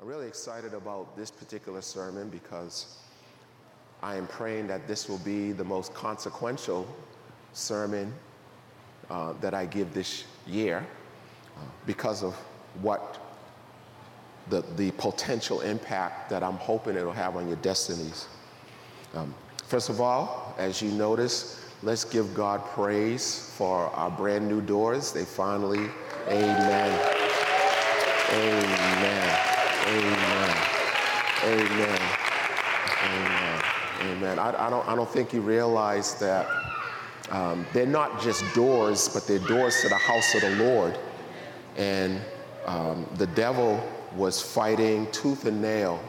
I'm really excited about this particular sermon because I am praying that this will be the most consequential sermon uh, that I give this year uh, because of what the, the potential impact that I'm hoping it'll have on your destinies. Um, first of all, as you notice, let's give God praise for our brand new doors. They finally, amen. Amen. Amen. Amen. Amen. Amen. I, I, don't, I don't think you realize that um, they're not just doors, but they're doors to the house of the Lord. And um, the devil was fighting tooth and nail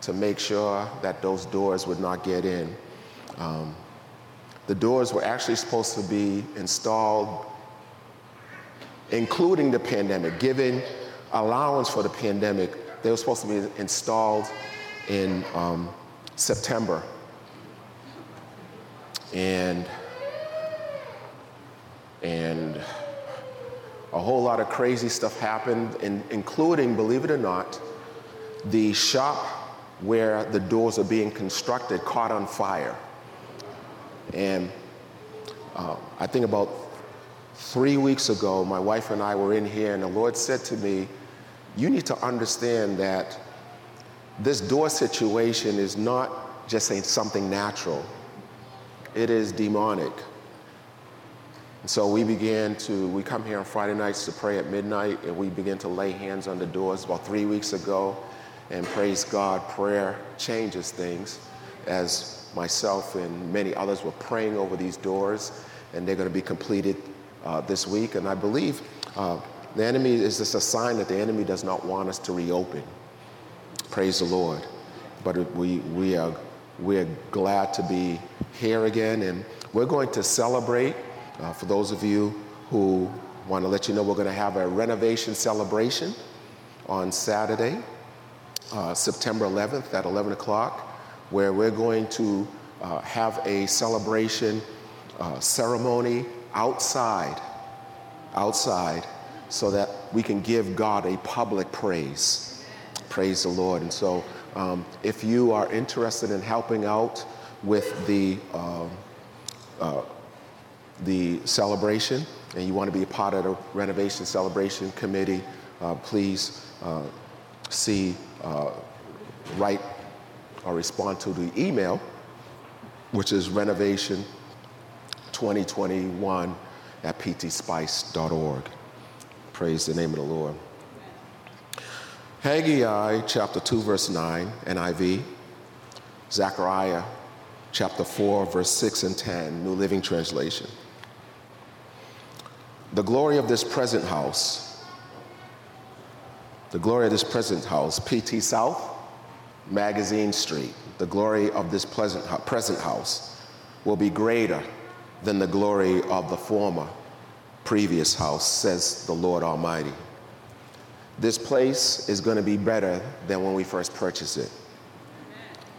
to make sure that those doors would not get in. Um, the doors were actually supposed to be installed, including the pandemic, given allowance for the pandemic. They were supposed to be installed in um, September. And, and a whole lot of crazy stuff happened, in, including, believe it or not, the shop where the doors are being constructed caught on fire. And uh, I think about three weeks ago, my wife and I were in here, and the Lord said to me, You need to understand that this door situation is not just saying something natural, it is demonic. And so we began to, we come here on Friday nights to pray at midnight, and we begin to lay hands on the doors about three weeks ago. And praise God, prayer changes things as myself and many others were praying over these doors, and they're going to be completed uh, this week. And I believe uh, the enemy is just a sign that the enemy does not want us to reopen. Praise the Lord. But we, we, are, we are glad to be here again, and we're going to celebrate uh, for those of you who want to let you know, we're going to have a renovation celebration on Saturday, uh, September 11th at 11 o'clock, where we're going to uh, have a celebration uh, ceremony outside, outside, so that we can give God a public praise. Praise the Lord. And so, um, if you are interested in helping out with the um, uh, the celebration and you want to be a part of the renovation celebration committee, uh, please uh, see, uh, write or respond to the email, which is renovation 2021 at ptspice.org. Praise the name of the Lord. Haggai chapter 2, verse 9, NIV. Zechariah chapter 4, verse 6 and 10, New Living Translation. The glory of this present house, the glory of this present house, PT South, Magazine Street, the glory of this present house will be greater than the glory of the former previous house, says the Lord Almighty. This place is going to be better than when we first purchased it.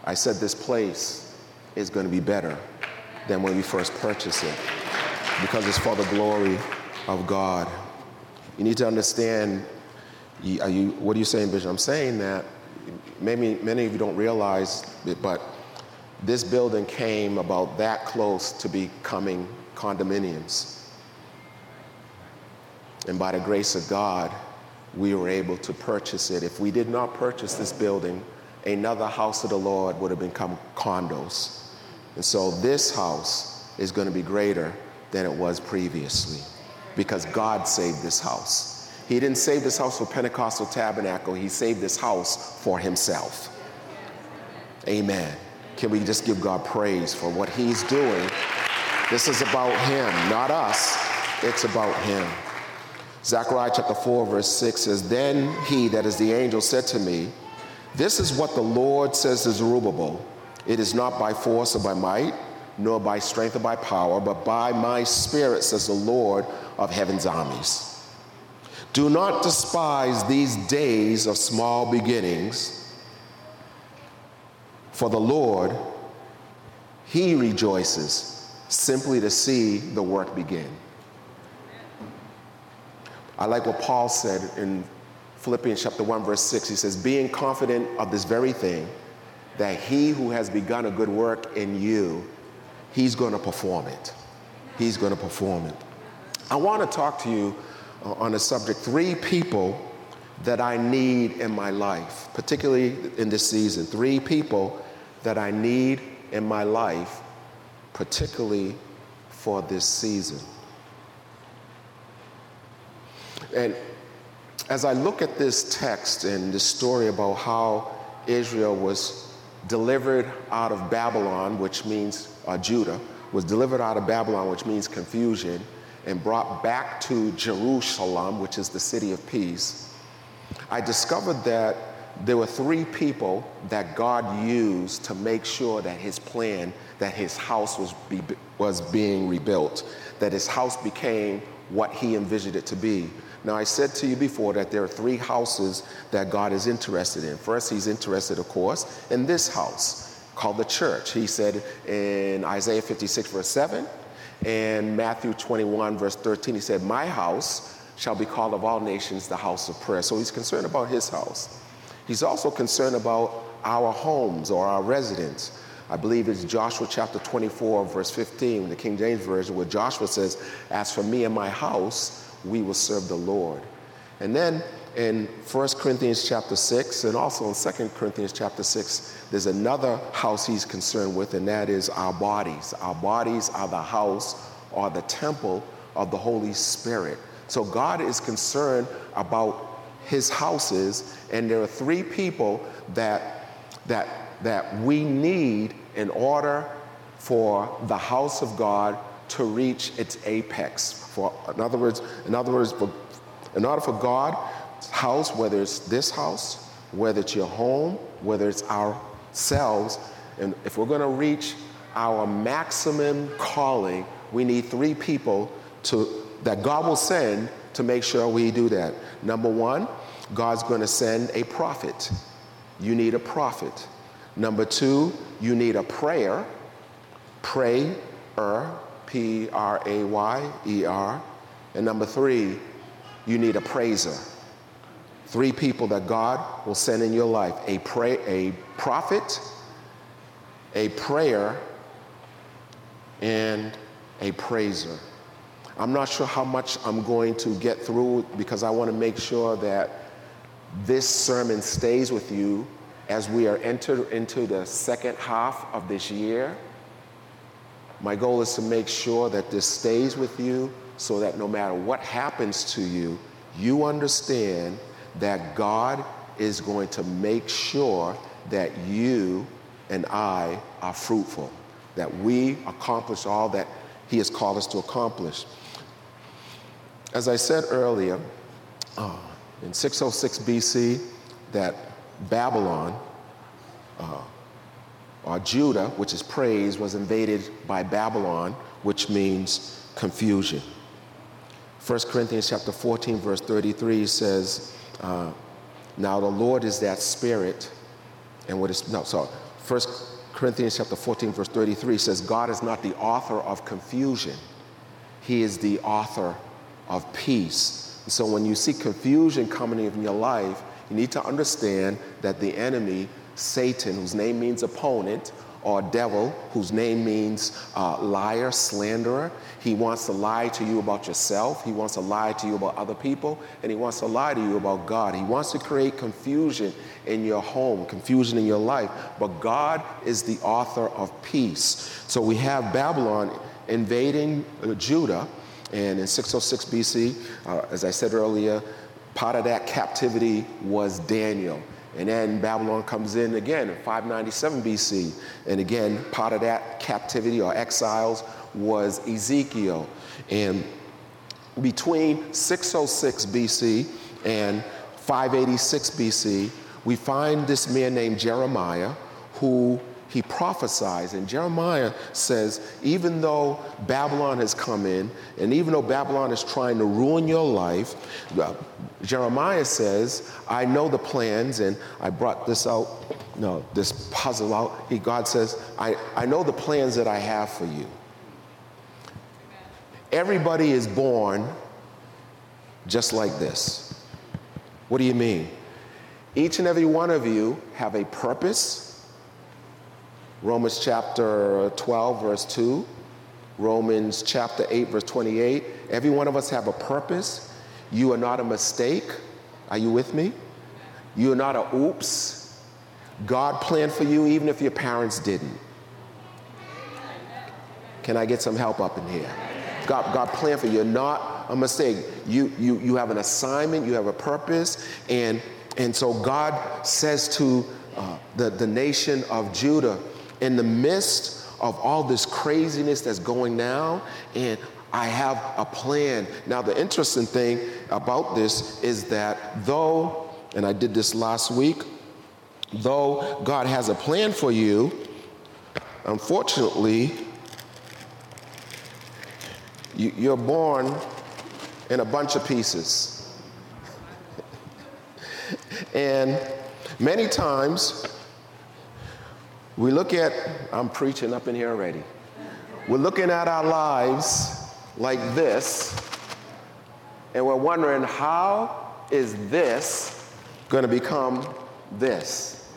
I said this place is going to be better than when we first purchased it because it's for the glory of God. You need to understand are you, what are you saying, Bishop? I'm saying that maybe many of you don't realize it, but this building came about that close to becoming condominiums. And by the grace of God, we were able to purchase it. If we did not purchase this building, another house of the Lord would have become condos. And so this house is going to be greater than it was previously because God saved this house. He didn't save this house for Pentecostal Tabernacle, He saved this house for Himself. Amen. Can we just give God praise for what He's doing? This is about Him, not us. It's about Him. Zechariah chapter 4, verse 6 says, Then he, that is the angel, said to me, This is what the Lord says to Zerubbabel. It is not by force or by might, nor by strength or by power, but by my spirit, says the Lord of heaven's armies. Do not despise these days of small beginnings, for the Lord, He rejoices simply to see the work begin. I like what Paul said in Philippians chapter 1, verse 6, he says, Being confident of this very thing, that he who has begun a good work in you, he's going to perform it. He's going to perform it. I want to talk to you uh, on a subject three people that I need in my life, particularly in this season. Three people that I need in my life, particularly for this season. And as I look at this text and this story about how Israel was delivered out of Babylon, which means uh, Judah, was delivered out of Babylon, which means confusion, and brought back to Jerusalem, which is the city of peace, I discovered that there were three people that God used to make sure that his plan, that his house was, be, was being rebuilt, that his house became what he envisioned it to be. Now, I said to you before that there are three houses that God is interested in. First, He's interested, of course, in this house called the church. He said in Isaiah 56, verse 7, and Matthew 21, verse 13, He said, My house shall be called of all nations the house of prayer. So He's concerned about His house. He's also concerned about our homes or our residence. I believe it's Joshua chapter 24, verse 15, the King James Version, where Joshua says, As for me and my house, we will serve the Lord. And then in 1 Corinthians chapter 6 and also in 2 Corinthians chapter 6, there's another house he's concerned with, and that is our bodies. Our bodies are the house or the temple of the Holy Spirit. So God is concerned about his houses, and there are three people that, that, that we need in order for the house of God to reach its apex. For, in other words, in other words, for, in order for God's house, whether it's this house, whether it's your home, whether it's ourselves, and if we're going to reach our maximum calling, we need three people to, that God will send to make sure we do that. Number one, God's going to send a prophet. You need a prophet. Number two, you need a prayer. Prayer, P R A Y E R. And number three, you need a praiser. Three people that God will send in your life a, pray, a prophet, a prayer, and a praiser. I'm not sure how much I'm going to get through because I want to make sure that this sermon stays with you as we are entered into the second half of this year. My goal is to make sure that this stays with you so that no matter what happens to you, you understand that God is going to make sure that you and I are fruitful, that we accomplish all that He has called us to accomplish. As I said earlier, uh, in 606 BC, that Babylon, uh, uh, Judah, which is praise, was invaded by Babylon, which means confusion. 1 Corinthians chapter 14, verse 33 says, uh, Now the Lord is that spirit, and what is, no, sorry, 1 Corinthians chapter 14, verse 33 says, God is not the author of confusion, He is the author of peace. So when you see confusion coming in your life, you need to understand that the enemy Satan, whose name means opponent, or devil, whose name means uh, liar, slanderer. He wants to lie to you about yourself. He wants to lie to you about other people. And he wants to lie to you about God. He wants to create confusion in your home, confusion in your life. But God is the author of peace. So we have Babylon invading uh, Judah. And in 606 BC, uh, as I said earlier, part of that captivity was Daniel. And then Babylon comes in again in 597 BC. And again, part of that captivity or exiles was Ezekiel. And between 606 BC and 586 BC, we find this man named Jeremiah who he prophesies. And Jeremiah says, even though Babylon has come in, and even though Babylon is trying to ruin your life, Jeremiah says, I know the plans, and I brought this out, no, this puzzle out. He, God says, I, I know the plans that I have for you. Everybody is born just like this. What do you mean? Each and every one of you have a purpose. Romans chapter 12, verse 2. Romans chapter 8, verse 28. Every one of us have a purpose. You are not a mistake. Are you with me? You are not a oops. God planned for you even if your parents didn't. Can I get some help up in here? God, God planned for you. You're not a mistake. You, you, you have an assignment, you have a purpose, and, and so God says to uh, the, the nation of Judah, in the midst of all this craziness that's going now, and I have a plan. Now, the interesting thing about this is that though, and I did this last week, though God has a plan for you, unfortunately, you, are born in a bunch of pieces. and many times we look at, I'm preaching up in here already. We're looking at our lives like this, and we're wondering how is this going to become this?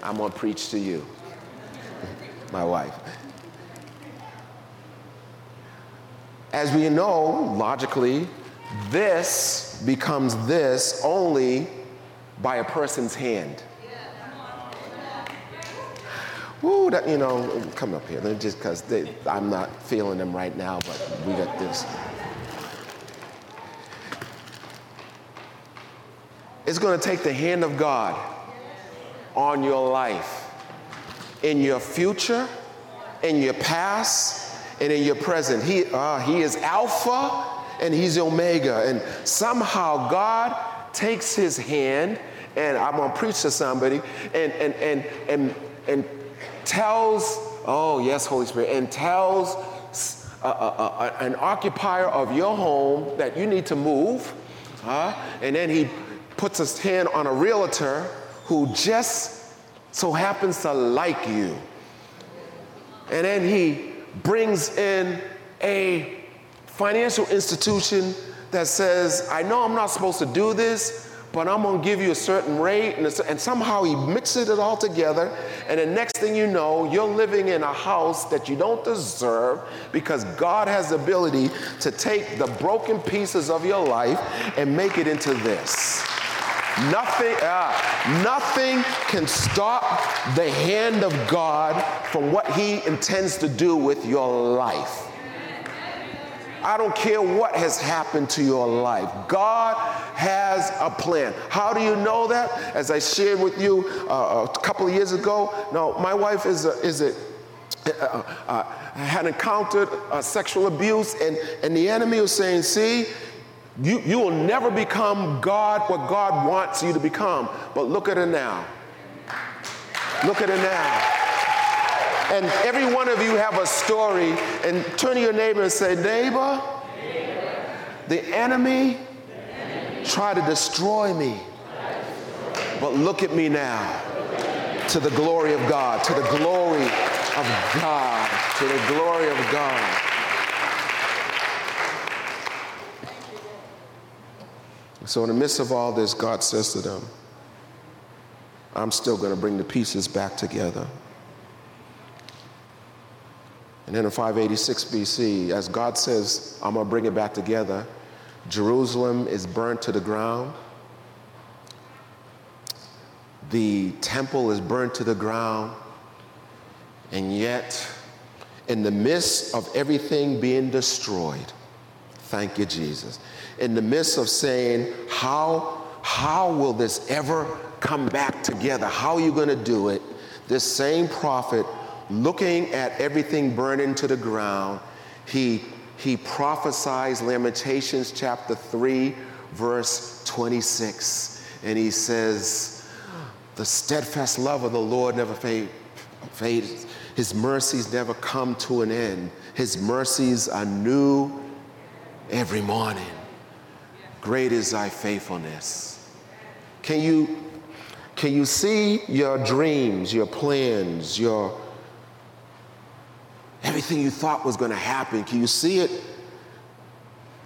I'm going to preach to you, my wife. As we know, logically, this becomes this only by a person's hand. Ooh, that, you know, come up here. Just because I'm not feeling them right now, but we got this. It's going to take the hand of God on your life, in your future, in your past, and in your present. He, uh, he is Alpha and He's Omega. And somehow God takes His hand, and I'm gonna preach to somebody, and and and and and tells, oh yes, Holy Spirit, and tells uh, uh, uh, an occupier of your home that you need to move, uh, and then He puts His hand on a realtor who just so happens to like you, and then He brings in a financial institution that says, I know I'm not supposed to do this, but I'm gonna give you a certain rate, and, and, somehow he mixes it all together, and the next thing you know, you're living in a house that you don't deserve because God has the ability to take the broken pieces of your life and make it into this. Nothing, uh, nothing can stop the hand of God from what He intends to do with your life. I don't care what has happened to your life. God has a plan. How do you know that? As I shared with you uh, a couple of years ago, now my wife is a, is a uh, uh, had encountered uh, sexual abuse, and, and the enemy was saying, See, you, you will never become God what God wants you to become. But look at her now. Look at her now. And every one of you have a story. And turn to your neighbor and say, Neighbor, the enemy tried to destroy me. But look at me now. To the glory of God, to the glory of God, to the glory of God. So, in the midst of all this, God says to them, I'm still going to bring the pieces back together. And then in 586 BC, as God says, I'm going to bring it back together, Jerusalem is burnt to the ground. The temple is burnt to the ground. And yet, in the midst of everything being destroyed, thank you, Jesus in the midst of saying, How, how will this ever come back together? How are you going to do it? This same prophet, looking at everything burning to the ground, he, he prophesies Lamentations chapter 3, verse 26. And he says, The steadfast love of the Lord never fades. His mercies never come to an end. His mercies are new every morning. Great is thy faithfulness. Can you, can you see your dreams, your plans, your everything you thought was going to happen? Can you see it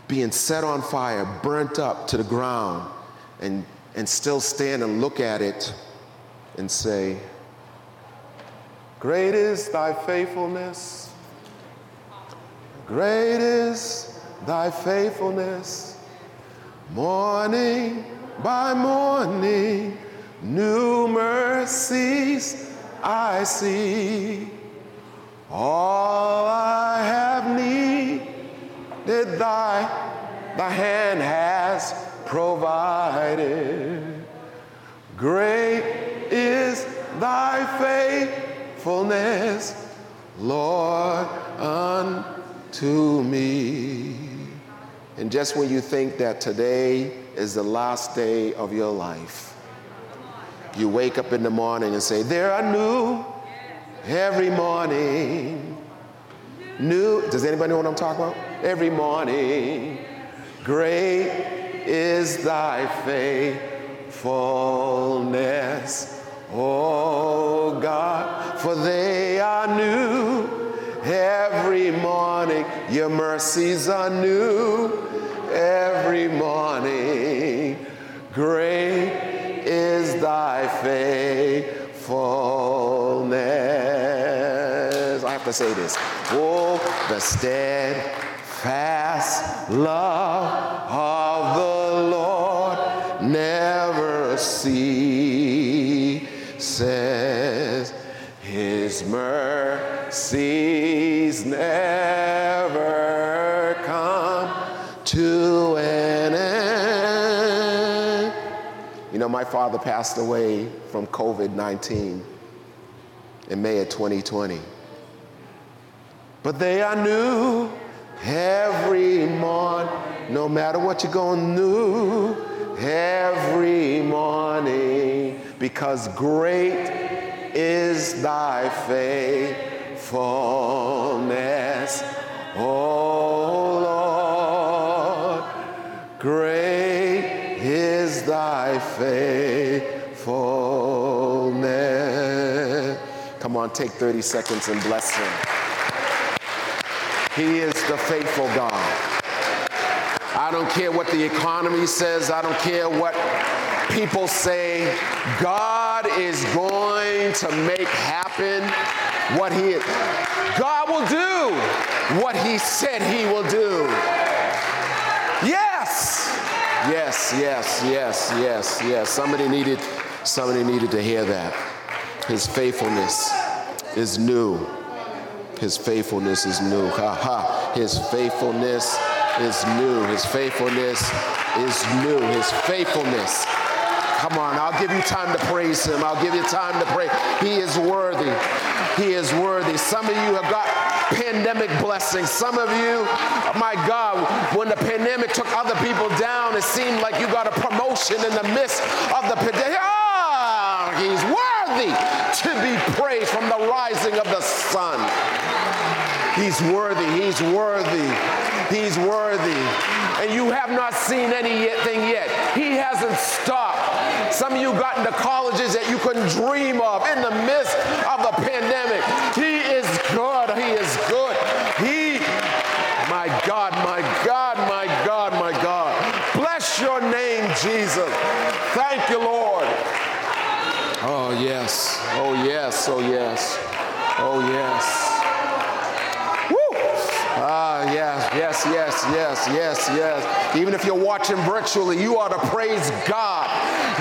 being set on fire, burnt up to the ground, and, and still stand and look at it and say, Great is thy faithfulness. Great is thy faithfulness. Morning by morning, new mercies I see. All I have needed, thy, thy hand has provided. Great is thy faithfulness, Lord, unto me. And just when you think that today is the last day of your life, you wake up in the morning and say, There are new every morning. New, does anybody know what I'm talking about? Every morning. Great is thy faithfulness, oh God, for they are new every morning. Your mercies are new every morning. Great is thy faithfulness. To say this. Oh, the steadfast love of the Lord never ceases. His mercies never come to an end. You know, my father passed away from COVID 19 in May of 2020. But they are new every morning, no matter what you're going new every morning, because great is thy faithfulness, oh Lord. Great is thy faithfulness. Come on, take 30 seconds and bless him. He is the faithful God. I don't care what the economy says, I don't care what people say. God is going to make happen what He is. God will do what He said He will do. Yes. Yes, yes, yes, yes, yes. Somebody needed somebody needed to hear that. His faithfulness is new. His faithfulness is new. Ha ha. His faithfulness is new. His faithfulness is new. His faithfulness. Come on, I'll give you time to praise him. I'll give you time to pray. He is worthy. He is worthy. Some of you have got pandemic blessings. Some of you, my God, when the pandemic took other people down, it seemed like you got a promotion in the midst of the pandemic. Ah, he's worthy to be praised from the rising of the sun. He's worthy. He's worthy. He's worthy. And you have not seen anything yet. He hasn't stopped. Some of you got into colleges that you couldn't dream of in the midst of the pandemic. He is good. He is good. He, my God, my God, my God, my God. Bless your name, Jesus. Thank you, Lord. Oh, yes. Oh, yes. Oh, yes. Oh, yes. Ah, yes, yes, yes, yes, yes. Even if you're watching virtually, you ought to praise God.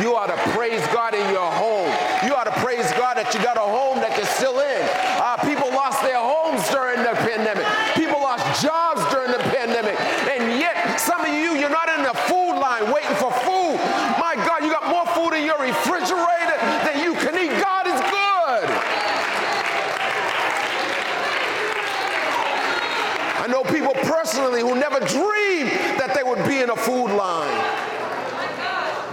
You ought to praise God in your home. You ought to praise God that you got a home that you're still in. Uh, people lost their homes during the pandemic. People lost jobs during the pandemic. And yet, some of you, you're not in the food line waiting for food. My God, you got more food in your refrigerator than you can eat. God is good. I know people personally who never dreamed that they would be in a food line.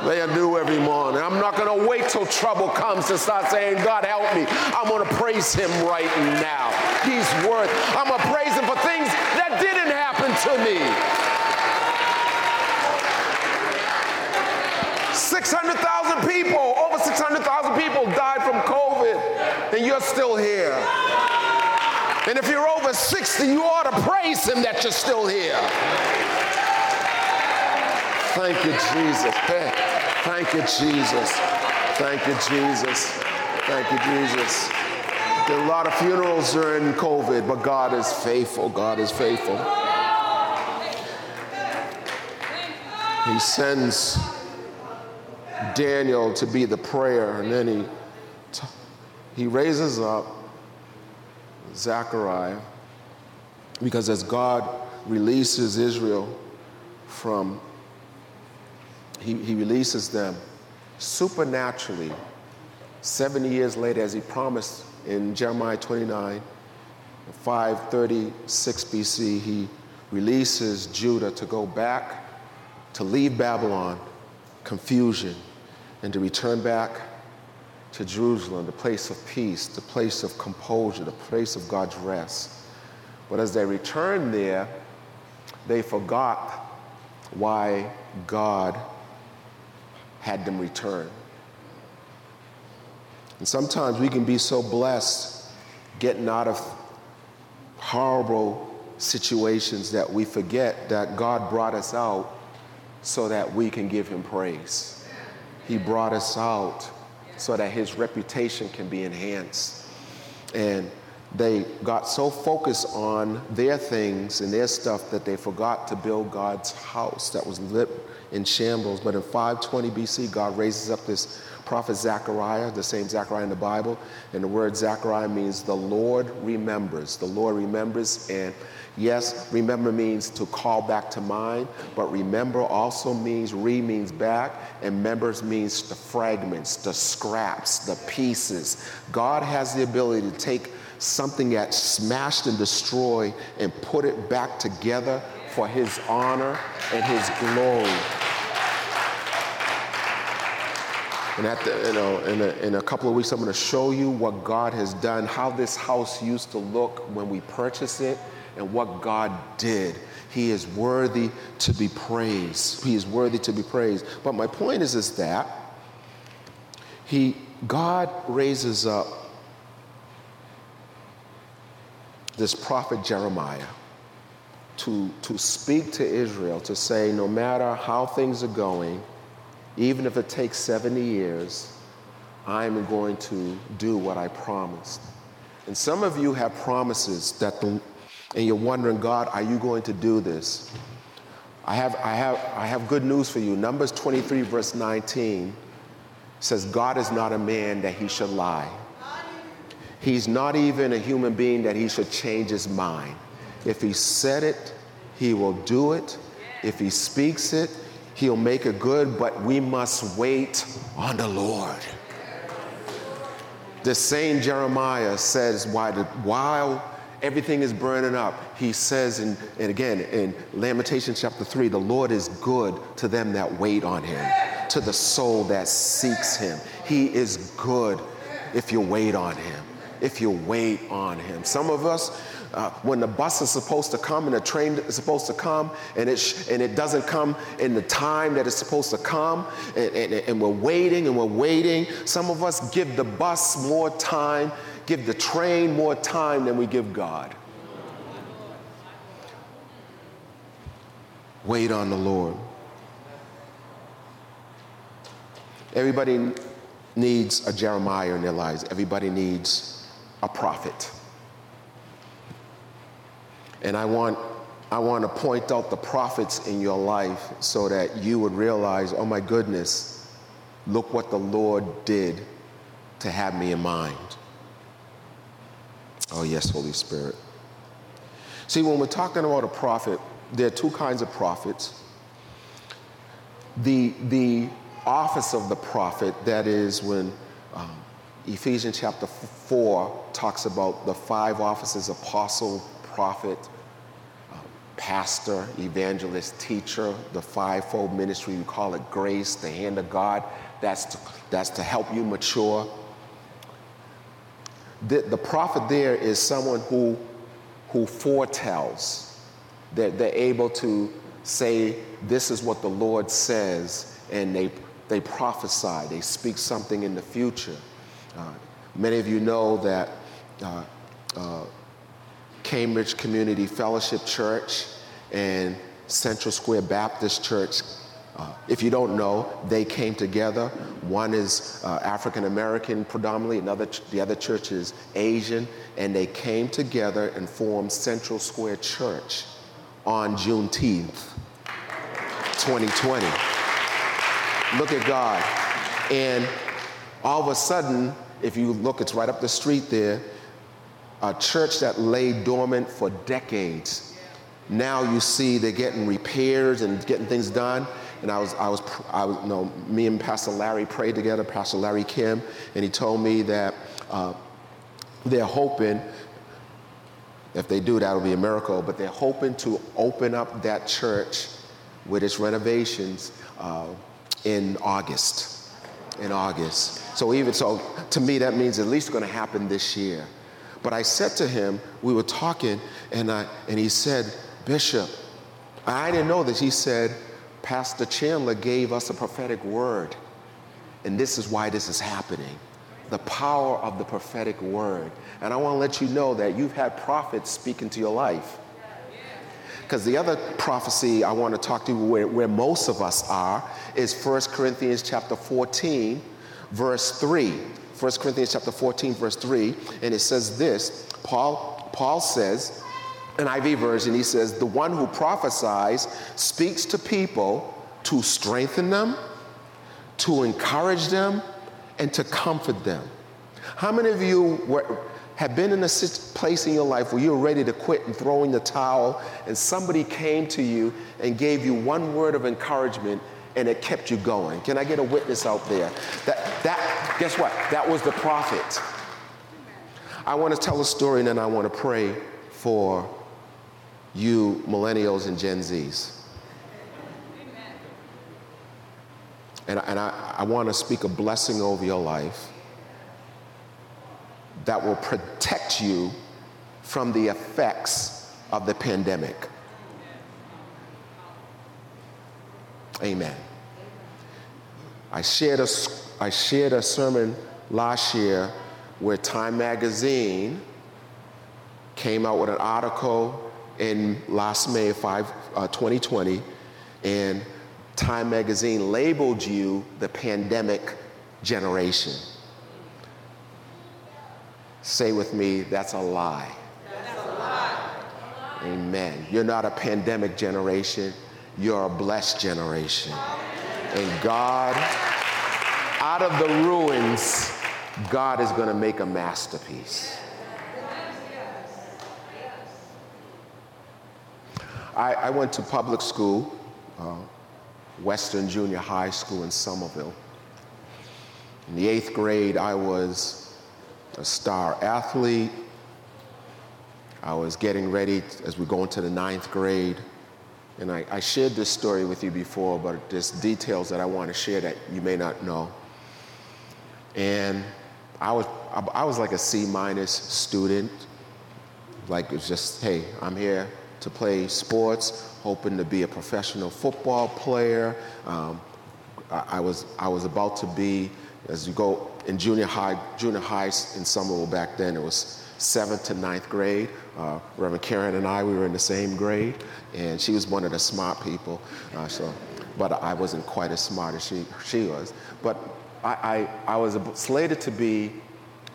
They are new every morning. I'm not going to wait till trouble comes to start saying, God, help me. I'm going to praise him right now. He's worth. I'm going to praise him for things that didn't happen to me. 600,000 people, over 600,000 people died from COVID, and you're still here. And if you're over 60, you ought to praise him that you're still here. Thank you, Jesus. Thank you, Jesus. Thank you, Jesus. Thank you, Jesus. A lot of funerals during COVID, but God is faithful. God is faithful. He sends Daniel to be the prayer, and then he, he raises up Zechariah because as God releases Israel from, he, he releases them supernaturally 70 years later, as he promised in Jeremiah 29, 536 BC, he releases Judah to go back, to leave Babylon, confusion, and to return back to Jerusalem, the place of peace, the place of composure, the place of God's rest. But as they returned there, they forgot why God had them return. And sometimes we can be so blessed getting out of horrible situations that we forget that God brought us out so that we can give Him praise. He brought us out so that His reputation can be enhanced. And they got so focused on their things and their stuff that they forgot to build God's house that was lit in shambles. But in 520 BC, God raises up this prophet Zechariah, the same Zechariah in the Bible. And the word Zechariah means the Lord remembers. The Lord remembers. And yes, remember means to call back to mind, but remember also means, re means back, and members means the fragments, the scraps, the pieces. God has the ability to take something that's smashed and destroyed and put it back together for his honor and his glory. And at the, you know, in a, in a couple of weeks, I'm going to show you what God has done, how this house used to look when we purchased it, and what God did. He is worthy to be praised. He is worthy to be praised. But my point is, is that he, God raises up this prophet Jeremiah to, to speak to Israel, to say, no matter how things are going, even if it takes 70 years, I'm going to do what I promised. And some of you have promises that the, and you're wondering, God, are you going to do this? I have, I have, I have good news for you. Numbers 23, verse 19 says, God is not a man that he should lie. He's not even a human being that he should change his mind. If he said it, he will do it. If he speaks it, he'll make it good, but we must wait on the Lord. The same Jeremiah says, while everything is burning up, he says, in, and again in Lamentation chapter 3, the Lord is good to them that wait on him, to the soul that seeks him. He is good if you wait on him if you wait on Him. Some of us, uh, when the bus is supposed to come and the train is supposed to come and it, sh- and it doesn't come in the time that it's supposed to come and, and, and we're waiting and we're waiting, some of us give the bus more time, give the train more time than we give God. Wait on the Lord. Everybody needs a Jeremiah in their lives. Everybody needs a prophet. And I want, I want to point out the prophets in your life so that you would realize, oh my goodness, look what the Lord did to have me in mind. Oh, yes, Holy Spirit. See, when we're talking about a prophet, there are two kinds of prophets. The, the office of the prophet, that is, when um, Ephesians chapter 4 talks about the five offices apostle, prophet, uh, pastor, evangelist, teacher, the fivefold ministry. We call it grace, the hand of God. That's to, that's to help you mature. The, the prophet there is someone who, who foretells. They're, they're able to say, This is what the Lord says, and they, they prophesy, they speak something in the future. Many of you know that uh, uh, Cambridge Community Fellowship Church and Central Square Baptist Church Uh, if you don't know, they came together. One is uh, African American predominantly, another ch- the other church is Asian, and they came together and formed Central Square Church on Juneteenth, 2020. Look at God. And all of a sudden, if you look, it's right up the street there, a church that lay dormant for decades. Now you see they're getting repairs and getting things done. And I was, I was, I was, you know, me and Pastor Larry prayed together, Pastor Larry Kim, and he told me that uh, they're hoping, if they do, that'll be a miracle, but they're hoping to open up that church with its renovations uh, in August. In August. So even so, to me, that means at least going to happen this year. But I said to him, we were talking, and I, and he said, Bishop, I didn't know this. He said, Pastor Chandler gave us a prophetic word, and this is why this is happening. The power of the prophetic word. And I want to let you know that you've had prophets speak into your life. Because the other prophecy I want to talk to you where, where most of us are is 1 Corinthians chapter 14, verse 3. 1 Corinthians chapter 14, verse 3, and it says this. Paul, Paul says, NIV version, he says, the one who prophesies speaks to people to strengthen them, to encourage them, and to comfort them. How many of you were, have been in a place in your life where you're ready to quit and throwing the towel, and somebody came to you and gave you one word of encouragement and it kept you going? Can I get a witness out there? That, that, guess what? That was the prophet. I want to tell a story and then I want to pray for you millennials and Gen Zs. And, and I, I want to speak a blessing over your life that will protect you from the effects of the pandemic. Amen. I shared a, I shared a sermon last year where Time Magazine came out with an article in last May 5, uh, 2020, and Time Magazine labeled you the pandemic generation. Say with me, that's a lie. That's a lie. Amen. You're not a pandemic generation, you're a blessed generation. And God, out of the ruins, God is going to make a masterpiece. I, I went to public school, uh, Western Junior High School in Somerville. In the eighth grade, I was a star athlete. I was getting ready as we go into the ninth grade. And I, I, shared this story with you before, but there's details that I want to share that you may not know. And I was, I was like a C minus student. Like it's just, hey, I'm here to play sports, hoping to be a professional football player. Um, I, I, was, I was about to be, as you go in junior high, junior high in Somerville back then, it was seventh to ninth grade. Uh, Reverend Karen and I, we were in the same grade, and she was one of the smart people. Uh, so, but I wasn't quite as smart as she, she was. But I, I, I was slated to be,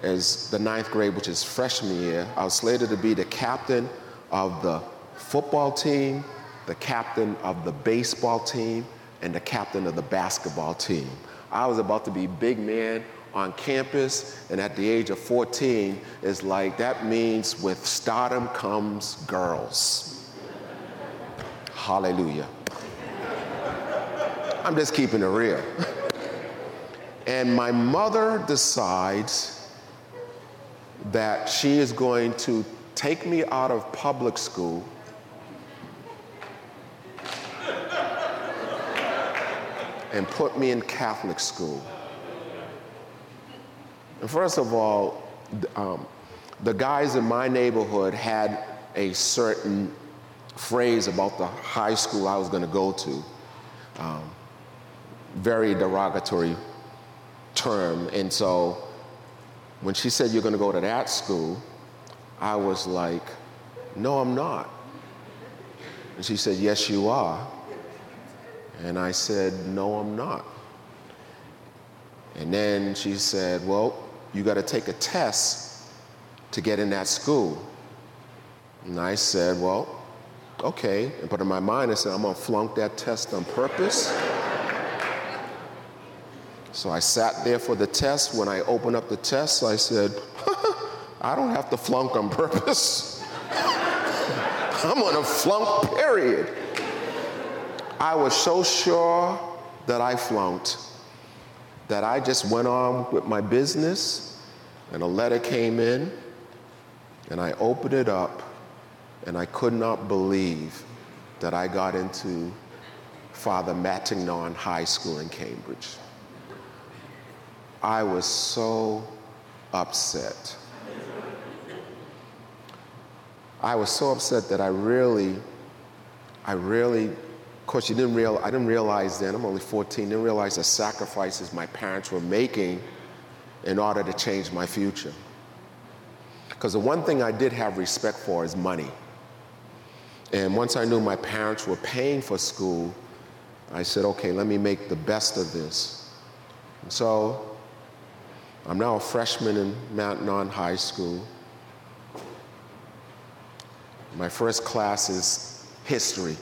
as the ninth grade, which is freshman year, I was slated to be the captain of the football team, the captain of the baseball team, and the captain of the basketball team. I was about to be big man on campus, and at the age of 14, it's like that means with stardom comes girls. Hallelujah. I'm just keeping it real. and my mother decides that she is going to take me out of public school and put me in Catholic school. And first of all, um, the guys in my neighborhood had a certain phrase about the high school I was going to go to. Um, very derogatory term. And so when she said, You're going to go to that school, I was like, No, I'm not. And she said, Yes, you are. And I said, No, I'm not. And then she said, Well, you got to take a test to get in that school. And I said, Well, okay. But in my mind, I said, I'm going to flunk that test on purpose. so I sat there for the test. When I opened up the test, I said, I don't have to flunk on purpose. I'm going to flunk, period. I was so sure that I flunked that I just went on with my business, and a letter came in, and I opened it up, and I could not believe that I got into Father Matignon High School in Cambridge. I was so upset. I was so upset that I really, I really, course, you didn't real, I didn't realize then, I'm only 14, didn't realize the sacrifices my parents were making in order to change my future. Because the one thing I did have respect for is money. And once I knew my parents were paying for school, I said, okay, let me make the best of this. And so I'm now a freshman in Matignon High School. My first class is history,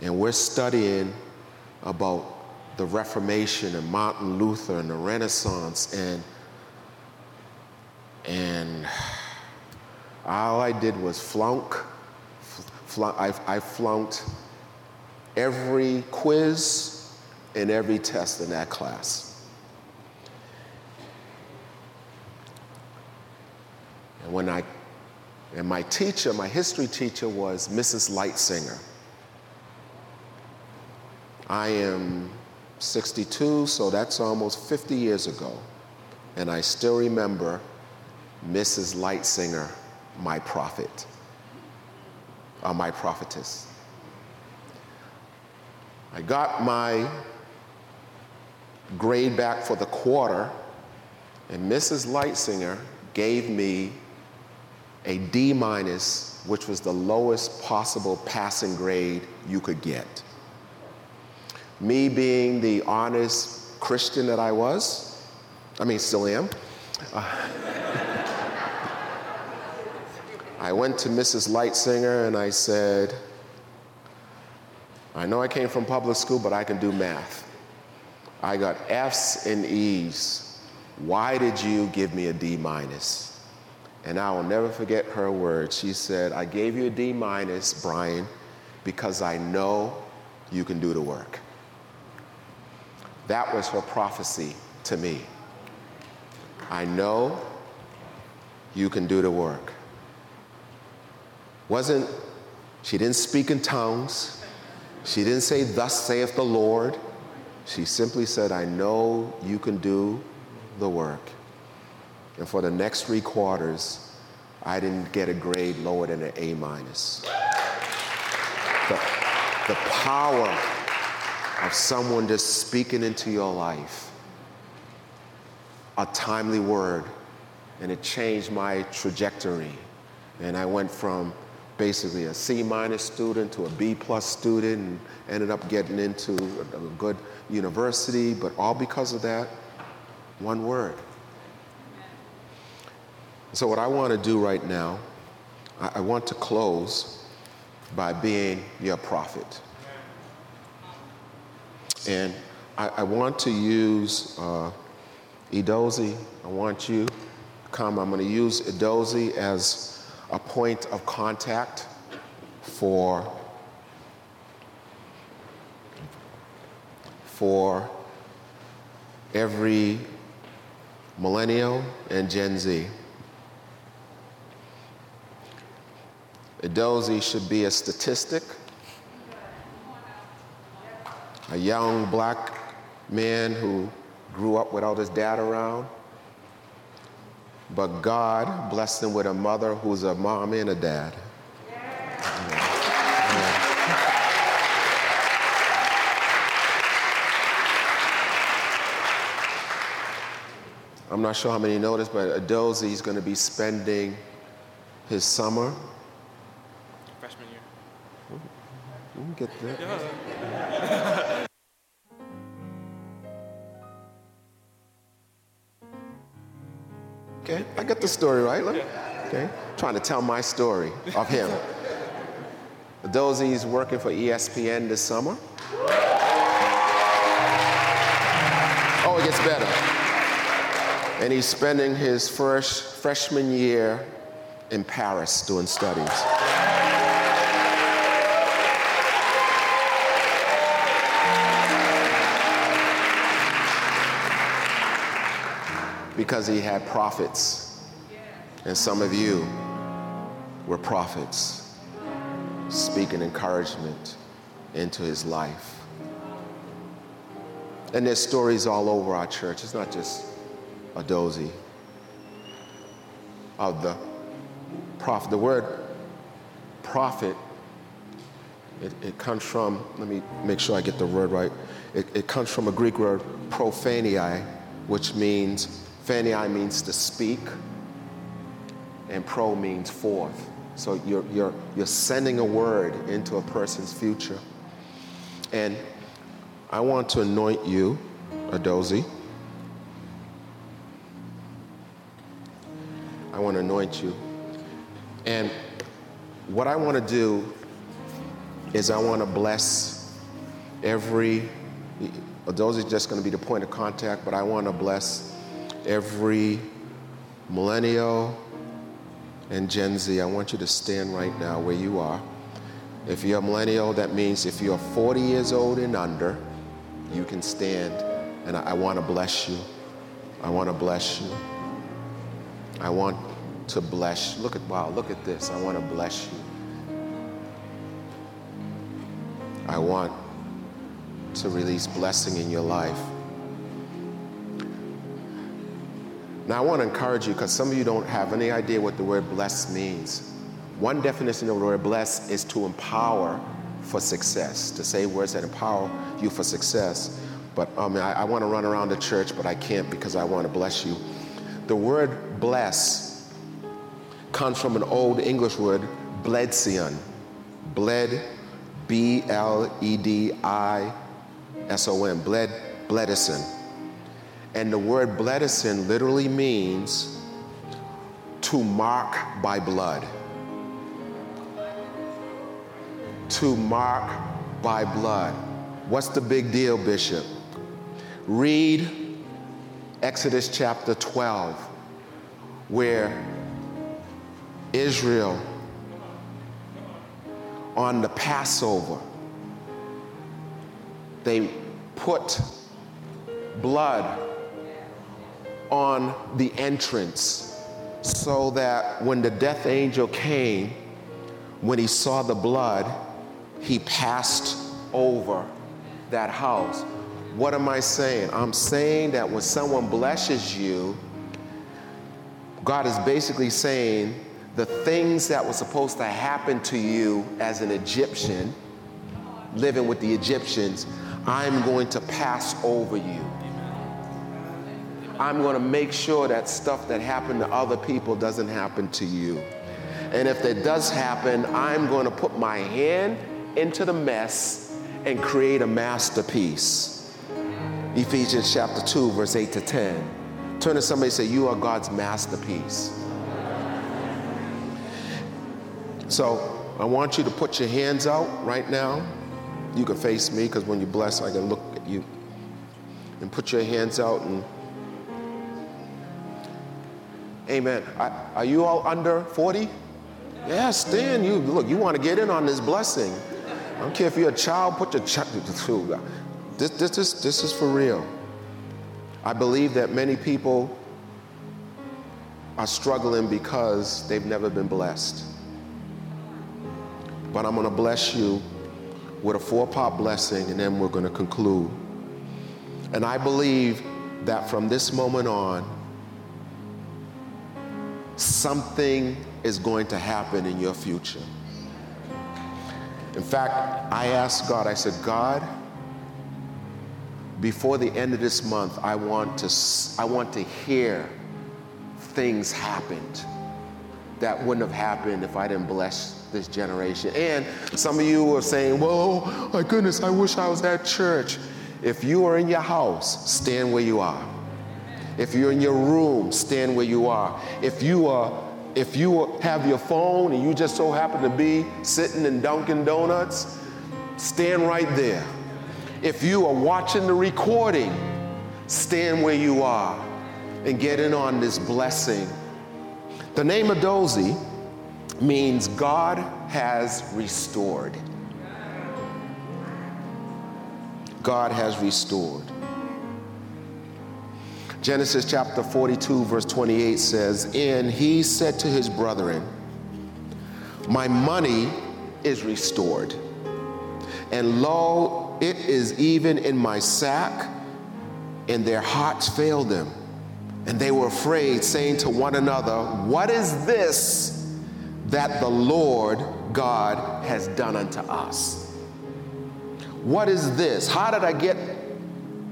and we're studying about the Reformation and Martin Luther and the Renaissance, and and all I did was flunk. flunk I, I flunked every quiz and every test in that class. And when I and my teacher, my history teacher, was Mrs. Lightsinger. I am 62, so that's almost 50 years ago. And I still remember Mrs. Lightsinger, my prophet, or uh, my prophetess. I got my grade back for the quarter, and Mrs. Lightsinger gave me a D minus, which was the lowest possible passing grade you could get. Me being the honest Christian that I was, I mean, still am, uh, I went to Mrs. Lightsinger and I said, I know I came from public school, but I can do math. I got F's and E's. Why did you give me a D minus? And I will never forget her words. She said, I gave you a D minus, Brian, because I know you can do the work. That was her prophecy to me. I know you can do the work. Wasn't, she didn't speak in tongues. She didn't say, Thus saith the Lord. She simply said, I know you can do the work. And for the next three quarters, I didn't get a grade lower than an A minus. The, the power of someone just speaking into your life, a timely word, and it changed my trajectory. And I went from basically a C minus student to a B plus student and ended up getting into a good university, but all because of that one word. So, what I want to do right now, I, I want to close by being your prophet. And I, I want to use uh, Edozi. I want you come. I'm going to use Edozi as a point of contact for for every millennial and Gen Z. Edozi should be a statistic. A young black man who grew up without his dad around. But God blessed him with a mother who's a mom and a dad. I'm not sure how many noticed, but Edozi is going to be spending his summer didn't get that. okay, I got the story right. Okay, trying to tell my story of him. Dozy's working for ESPN this summer. Oh, it gets better. And he's spending his first freshman year in Paris doing studies. Because he had prophets. And some of you were prophets speaking encouragement into his life. And there's stories all over our church. It's not just a dozy of the prophet. The word prophet, it, it, comes from, let me make sure I get the word right. It, it comes from a Greek word, prophanii, which means, phanii means to speak, and pro means forth. So you're, you're, you're sending a word into a person's future. And I want to anoint you, Edozi. I want to anoint you. And what I want to do is I want to bless every, those are just going to be the point of contact, but I want to bless every millennial and Gen Z. I want you to stand right now where you are. If you're a millennial, that means if you're 40 years old and under, you can stand. And I, I want to bless you. I want to bless you. I want to bless. Look at, wow, look at this. I want to bless you. I want to release blessing in your life. Now, I want to encourage you because some of you don't have any idea what the word bless means. One definition of the word bless is to empower for success, to say words that empower you for success. But um, I, I want to run around the church, but I can't because I want to bless you. The word bless comes from an old English word, bledsion. Bled, B L E D I S O N, bled, bledison. And the word bledison literally means to mark by blood. To mark by blood. What's the big deal, Bishop? Read Exodus chapter 12, where Israel on the Passover, they put blood on the entrance so that when the death angel came, when he saw the blood, he passed over that house. What am I saying? I'm saying that when someone blesses you, God is basically saying, the things that were supposed to happen to you as an Egyptian, living with the Egyptians, I'm going to pass over you. I'm going to make sure that stuff that happened to other people doesn't happen to you. And if it does happen, I'm going to put my hand into the mess and create a masterpiece. Ephesians chapter 2, verse 8 to 10. Turn to somebody and say, You are God's masterpiece. So I want you to put your hands out right now. You can face me because when you bless, I can look at you. And put your hands out and Amen. Are you all under 40? Yeah, stand. You look. You want to get in on this blessing. I don't care if you're a child. Put your child. This, this, this, this is for real. I believe that many people are struggling because they've never been blessed. But I'm going to bless you with a four part blessing, and then we're going to conclude. And I believe that from this moment on, something is going to happen in your future. In fact, I asked God, I said, God, before the end of this month, I want to, I want to hear things happened that wouldn't have happened if I didn't bless this generation. And some of you are saying, well, my goodness, I wish I was at church. If you are in your house, stand where you are. If you're in your room, stand where you are. If you are if you have your phone and you just so happen to be sitting in Dunkin' Donuts, stand right there. If you are watching the recording, stand where you are and get in on this blessing. The name Edozi means God has restored. God has restored. Genesis chapter 42, verse 28 says, And he said to his brethren, My money is restored, and lo, it is even in my sack, and their hearts failed them. And they were afraid, saying to one another, What is this that the Lord God has done unto us? What is this? How did I get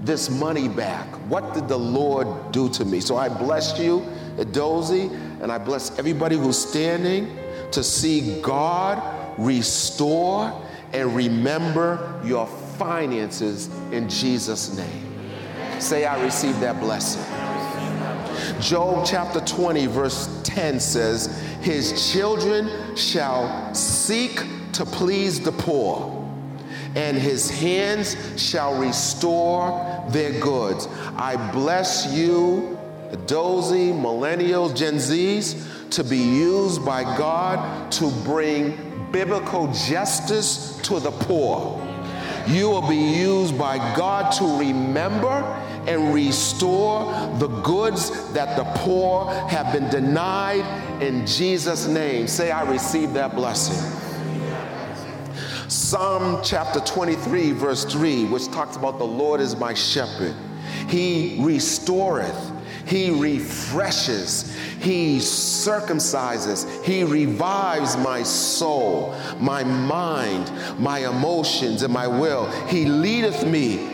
this money back? What did the Lord do to me? So I bless you, Edozi, and I bless everybody who's standing to see God restore and remember your finances in Jesus' name. Say, I receive that blessing. Job chapter 20, verse 10 says, His children shall seek to please the poor and his hands shall restore their goods. I bless you, Dozy, millennials, Gen Zs, to be used by God to bring biblical justice to the poor. You will be used by God to remember and restore the goods that the poor have been denied in Jesus' name. Say, I receive that blessing. Psalm chapter 23, verse 3, which talks about the Lord is my shepherd. He restoreth, He refreshes, He circumcises, He revives my soul, my mind, my emotions, and my will. He leadeth me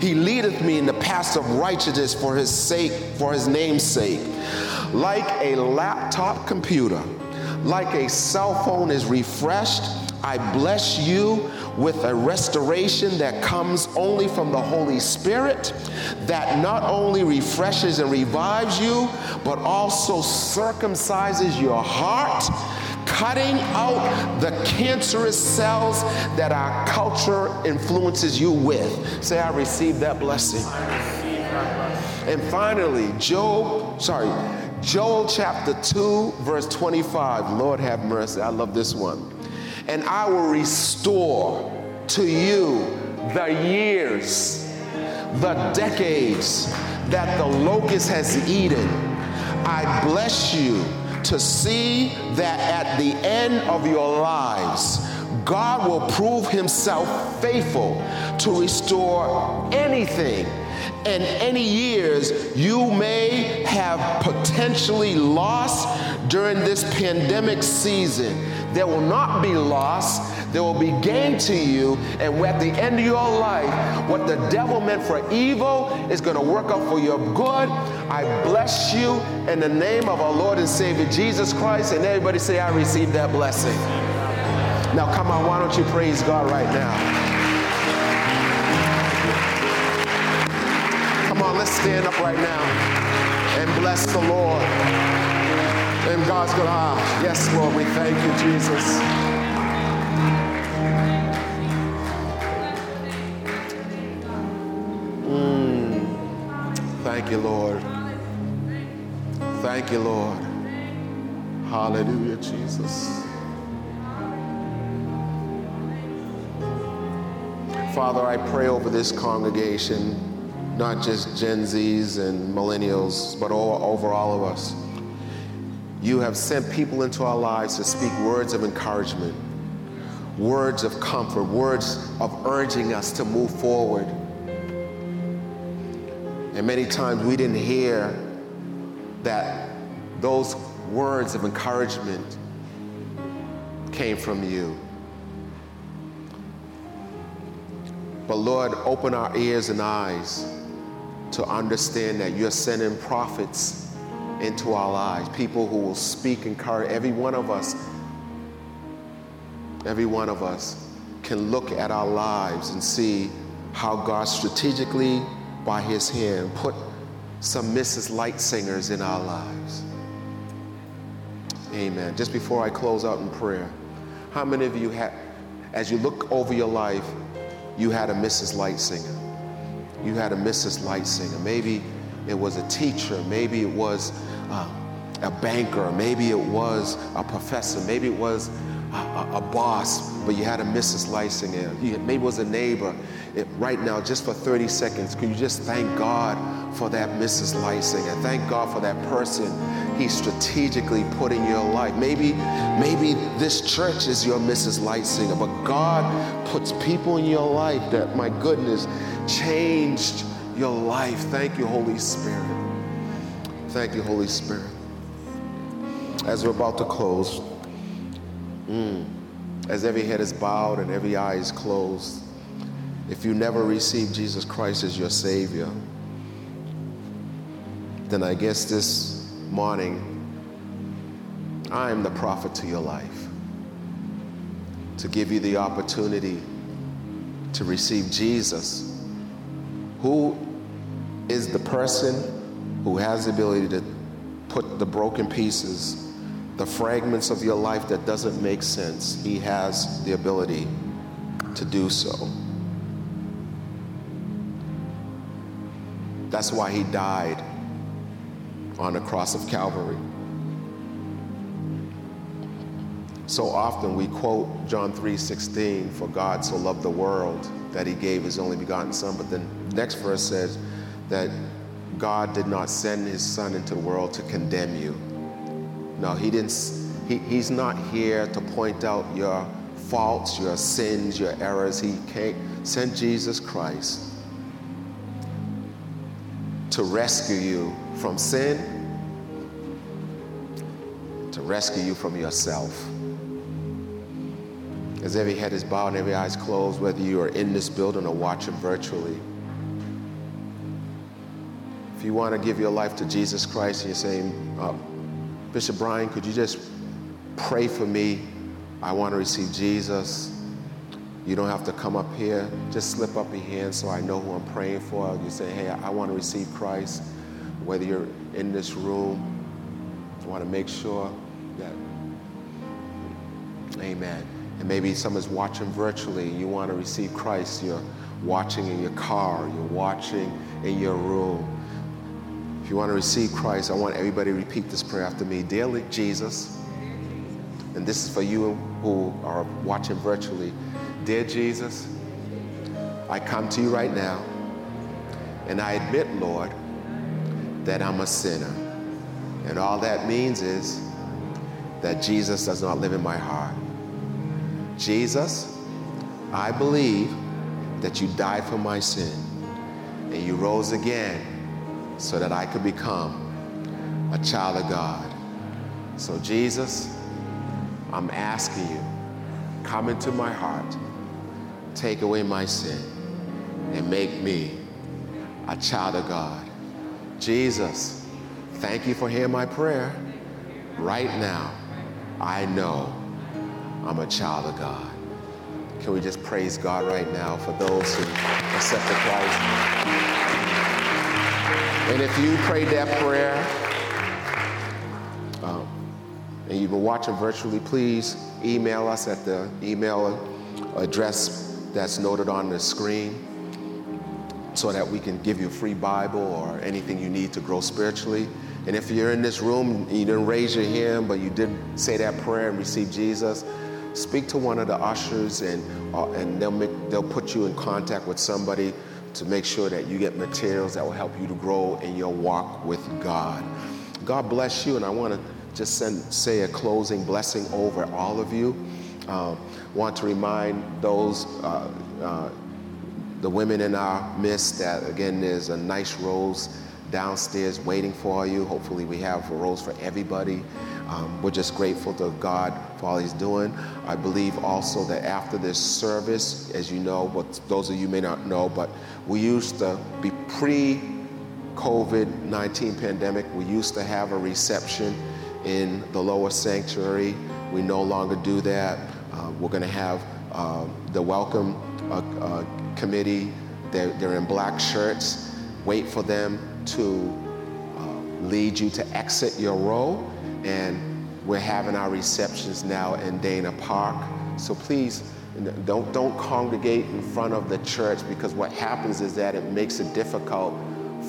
he leadeth me in the paths of righteousness for his sake, for his name's sake. Like a laptop computer, like a cell phone is refreshed, I bless you with a restoration that comes only from the Holy Spirit, that not only refreshes and revives you, but also circumcises your heart, cutting out the cancerous cells that our culture influences you with. Say, I receive that blessing. And finally, Job, sorry, Joel chapter 2, verse 25. Lord have mercy. I love this one and I will restore to you the years, the decades that the locust has eaten. I bless you to see that at the end of your lives, God will prove himself faithful to restore anything and any years you may have potentially lost during this pandemic season. There will not be loss, there will be gain to you. And at the end of your life, what the devil meant for evil is going to work out for your good. I bless you in the name of our Lord and Savior Jesus Christ. And everybody say, I receive that blessing. Now, come on, why don't you praise God right now? Come on, let's stand up right now and bless the Lord. And God's going ah, yes, Lord, we thank you, Jesus. Mm. Thank you, Lord. Thank you, Lord. Hallelujah, Jesus. Father, I pray over this congregation, not just Gen Zs and millennials, but all, over all of us. You have sent people into our lives to speak words of encouragement, words of comfort, words of urging us to move forward. And many times we didn't hear that those words of encouragement came from you. But Lord, open our ears and eyes to understand that you're sending prophets into our lives, people who will speak and encourage every one of us. Every one of us can look at our lives and see how God strategically, by His hand, put some Mrs. Light singers in our lives. Amen. Just before I close out in prayer, how many of you had, as you look over your life, you had a Mrs. Light singer? You had a Mrs. Light singer. Maybe it was a teacher, maybe it was uh, a banker, maybe it was a professor, maybe it was a, a, a boss, but you had a Mrs. Light singer. You, maybe it was a neighbor. It, right now, just for 30 seconds, could you just thank God for that Mrs. Light singer? Thank God for that person He strategically put in your life. Maybe, maybe this church is your Mrs. Light singer, but God puts people in your life that, my goodness, changed your life. Thank you, Holy Spirit. Thank you, Holy Spirit. As we're about to close, mm, as every head is bowed and every eye is closed, if you never received Jesus Christ as your Savior, then I guess this morning I am the prophet to your life to give you the opportunity to receive Jesus who is the person who has the ability to put the broken pieces, the fragments of your life that doesn't make sense. He has the ability to do so. That's why he died on the cross of Calvary. So often we quote John 3:16, for God so loved the world that he gave his only begotten son, but then next verse says that God did not send his son into the world to condemn you. No, he didn't he, he's not here to point out your faults, your sins, your errors. He came, sent Jesus Christ to rescue you from sin, to rescue you from yourself. As every head is bowed and every eye is closed, whether you are in this building or watching virtually, you want to give your life to Jesus Christ and you're saying, uh, Bishop Brian, could you just pray for me? I want to receive Jesus. You don't have to come up here. Just slip up your hand so I know who I'm praying for. You say, hey, I want to receive Christ. Whether you're in this room, I want to make sure that, amen. And maybe someone's watching virtually. You want to receive Christ. You're watching in your car. You're watching in your room. If you want to receive Christ, I want everybody to repeat this prayer after me. Dearly, Jesus, and this is for you who are watching virtually. Dear Jesus, I come to you right now, and I admit, Lord, that I'm a sinner. And all that means is that Jesus does not live in my heart. Jesus, I believe that you died for my sin and you rose again so that I could become a child of God. So, Jesus, I'm asking you, come into my heart, take away my sin, and make me a child of God. Jesus, thank you for hearing my prayer. Right now, I know I'm a child of God. Can we just praise God right now for those who accepted Christ? And if you prayed that prayer um, and you've been watching virtually, please email us at the email address that's noted on the screen so that we can give you a free Bible or anything you need to grow spiritually. And if you're in this room, you didn't raise your hand, but you did say that prayer and receive Jesus, speak to one of the ushers and, uh, and they'll, make, they'll put you in contact with somebody to make sure that you get materials that will help you to grow in your walk with God. God bless you, and I want to just send, say a closing blessing over all of you. Uh, want to remind those, uh, uh, the women in our midst, that again, there's a nice rose downstairs waiting for you. Hopefully, we have roles for everybody. Um, we're just grateful to God for all He's doing. I believe also that after this service, as you know, but those of you may not know, but we used to be pre COVID 19 pandemic, we used to have a reception in the lower sanctuary. We no longer do that. Uh, we're going to have uh, the welcome uh, uh, committee. They're, they're, in black shirts. Wait for them to uh, lead you to exit your row. And we're having our receptions now in Dana Park. So please don't, don't congregate in front of the church because what happens is that it makes it difficult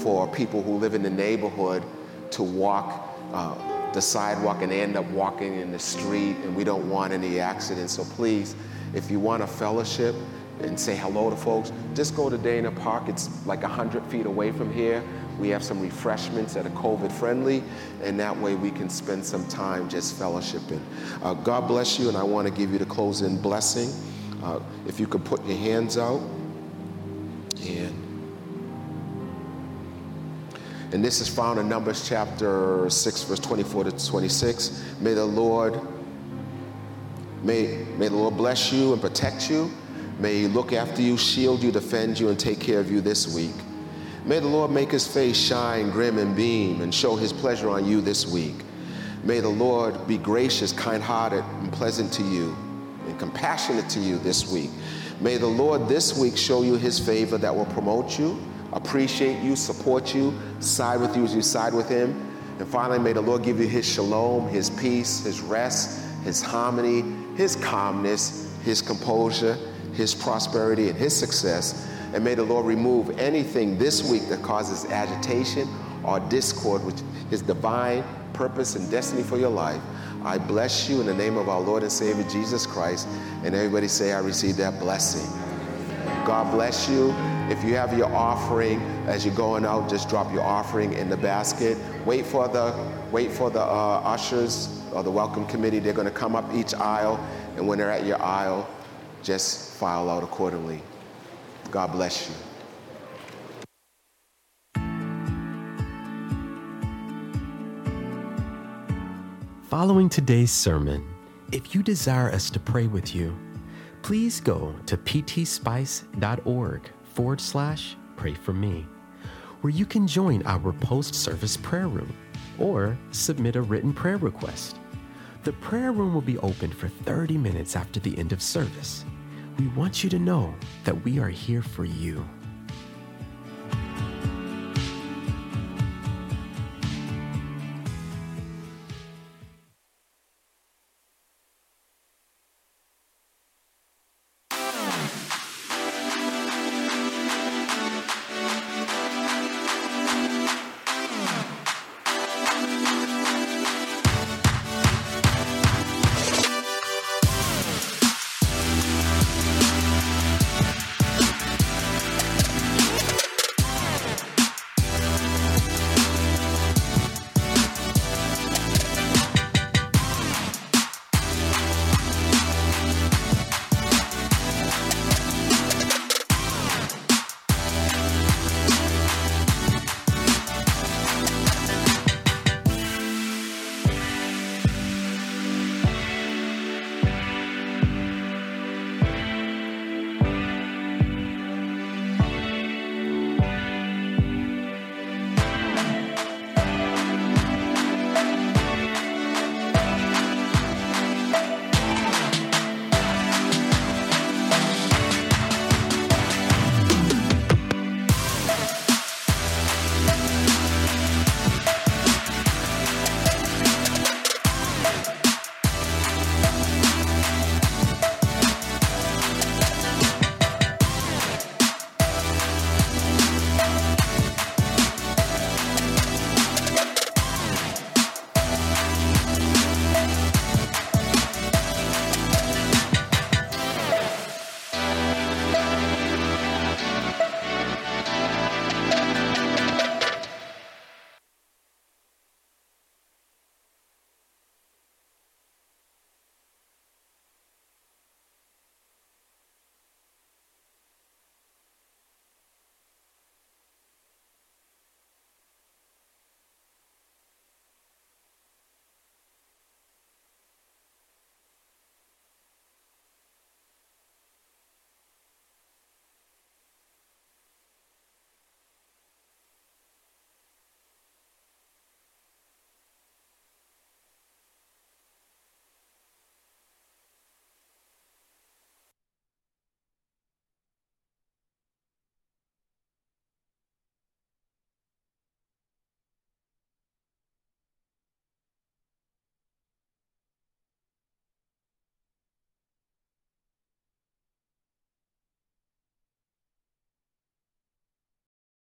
for people who live in the neighborhood to walk uh, the sidewalk and end up walking in the street, and we don't want any accidents. So please, if you want a fellowship and say hello to folks, just go to Dana Park. It's like 100 feet away from here. We have some refreshments that are COVID friendly, and that way we can spend some time just fellowshipping. Uh, God bless you, and I want to give you the closing blessing. Uh, if you could put your hands out. And, and this is found in Numbers chapter 6, verse 24 to 26. May the Lord, may, may the Lord bless you and protect you. May he look after you, shield you, defend you, and take care of you this week. May the Lord make his face shine, grim, and beam, and show his pleasure on you this week. May the Lord be gracious, kind hearted, and pleasant to you and compassionate to you this week. May the Lord this week show you his favor that will promote you, appreciate you, support you, side with you as you side with him. And finally, may the Lord give you his shalom, his peace, his rest, his harmony, his calmness, his composure, his prosperity, and his success. And may the Lord remove anything this week that causes agitation or discord, which is divine purpose and destiny for your life. I bless you in the name of our Lord and Savior Jesus Christ. And everybody say, I receive that blessing. God bless you. If you have your offering as you're going out, just drop your offering in the basket. Wait for the wait for the uh, ushers or the welcome committee. They're going to come up each aisle, and when they're at your aisle, just file out accordingly. God bless you. Following today's sermon, if you desire us to pray with you, please go to ptspice.org forward slash pray for me, where you can join our post service prayer room or submit a written prayer request. The prayer room will be open for 30 minutes after the end of service. We want you to know that we are here for you.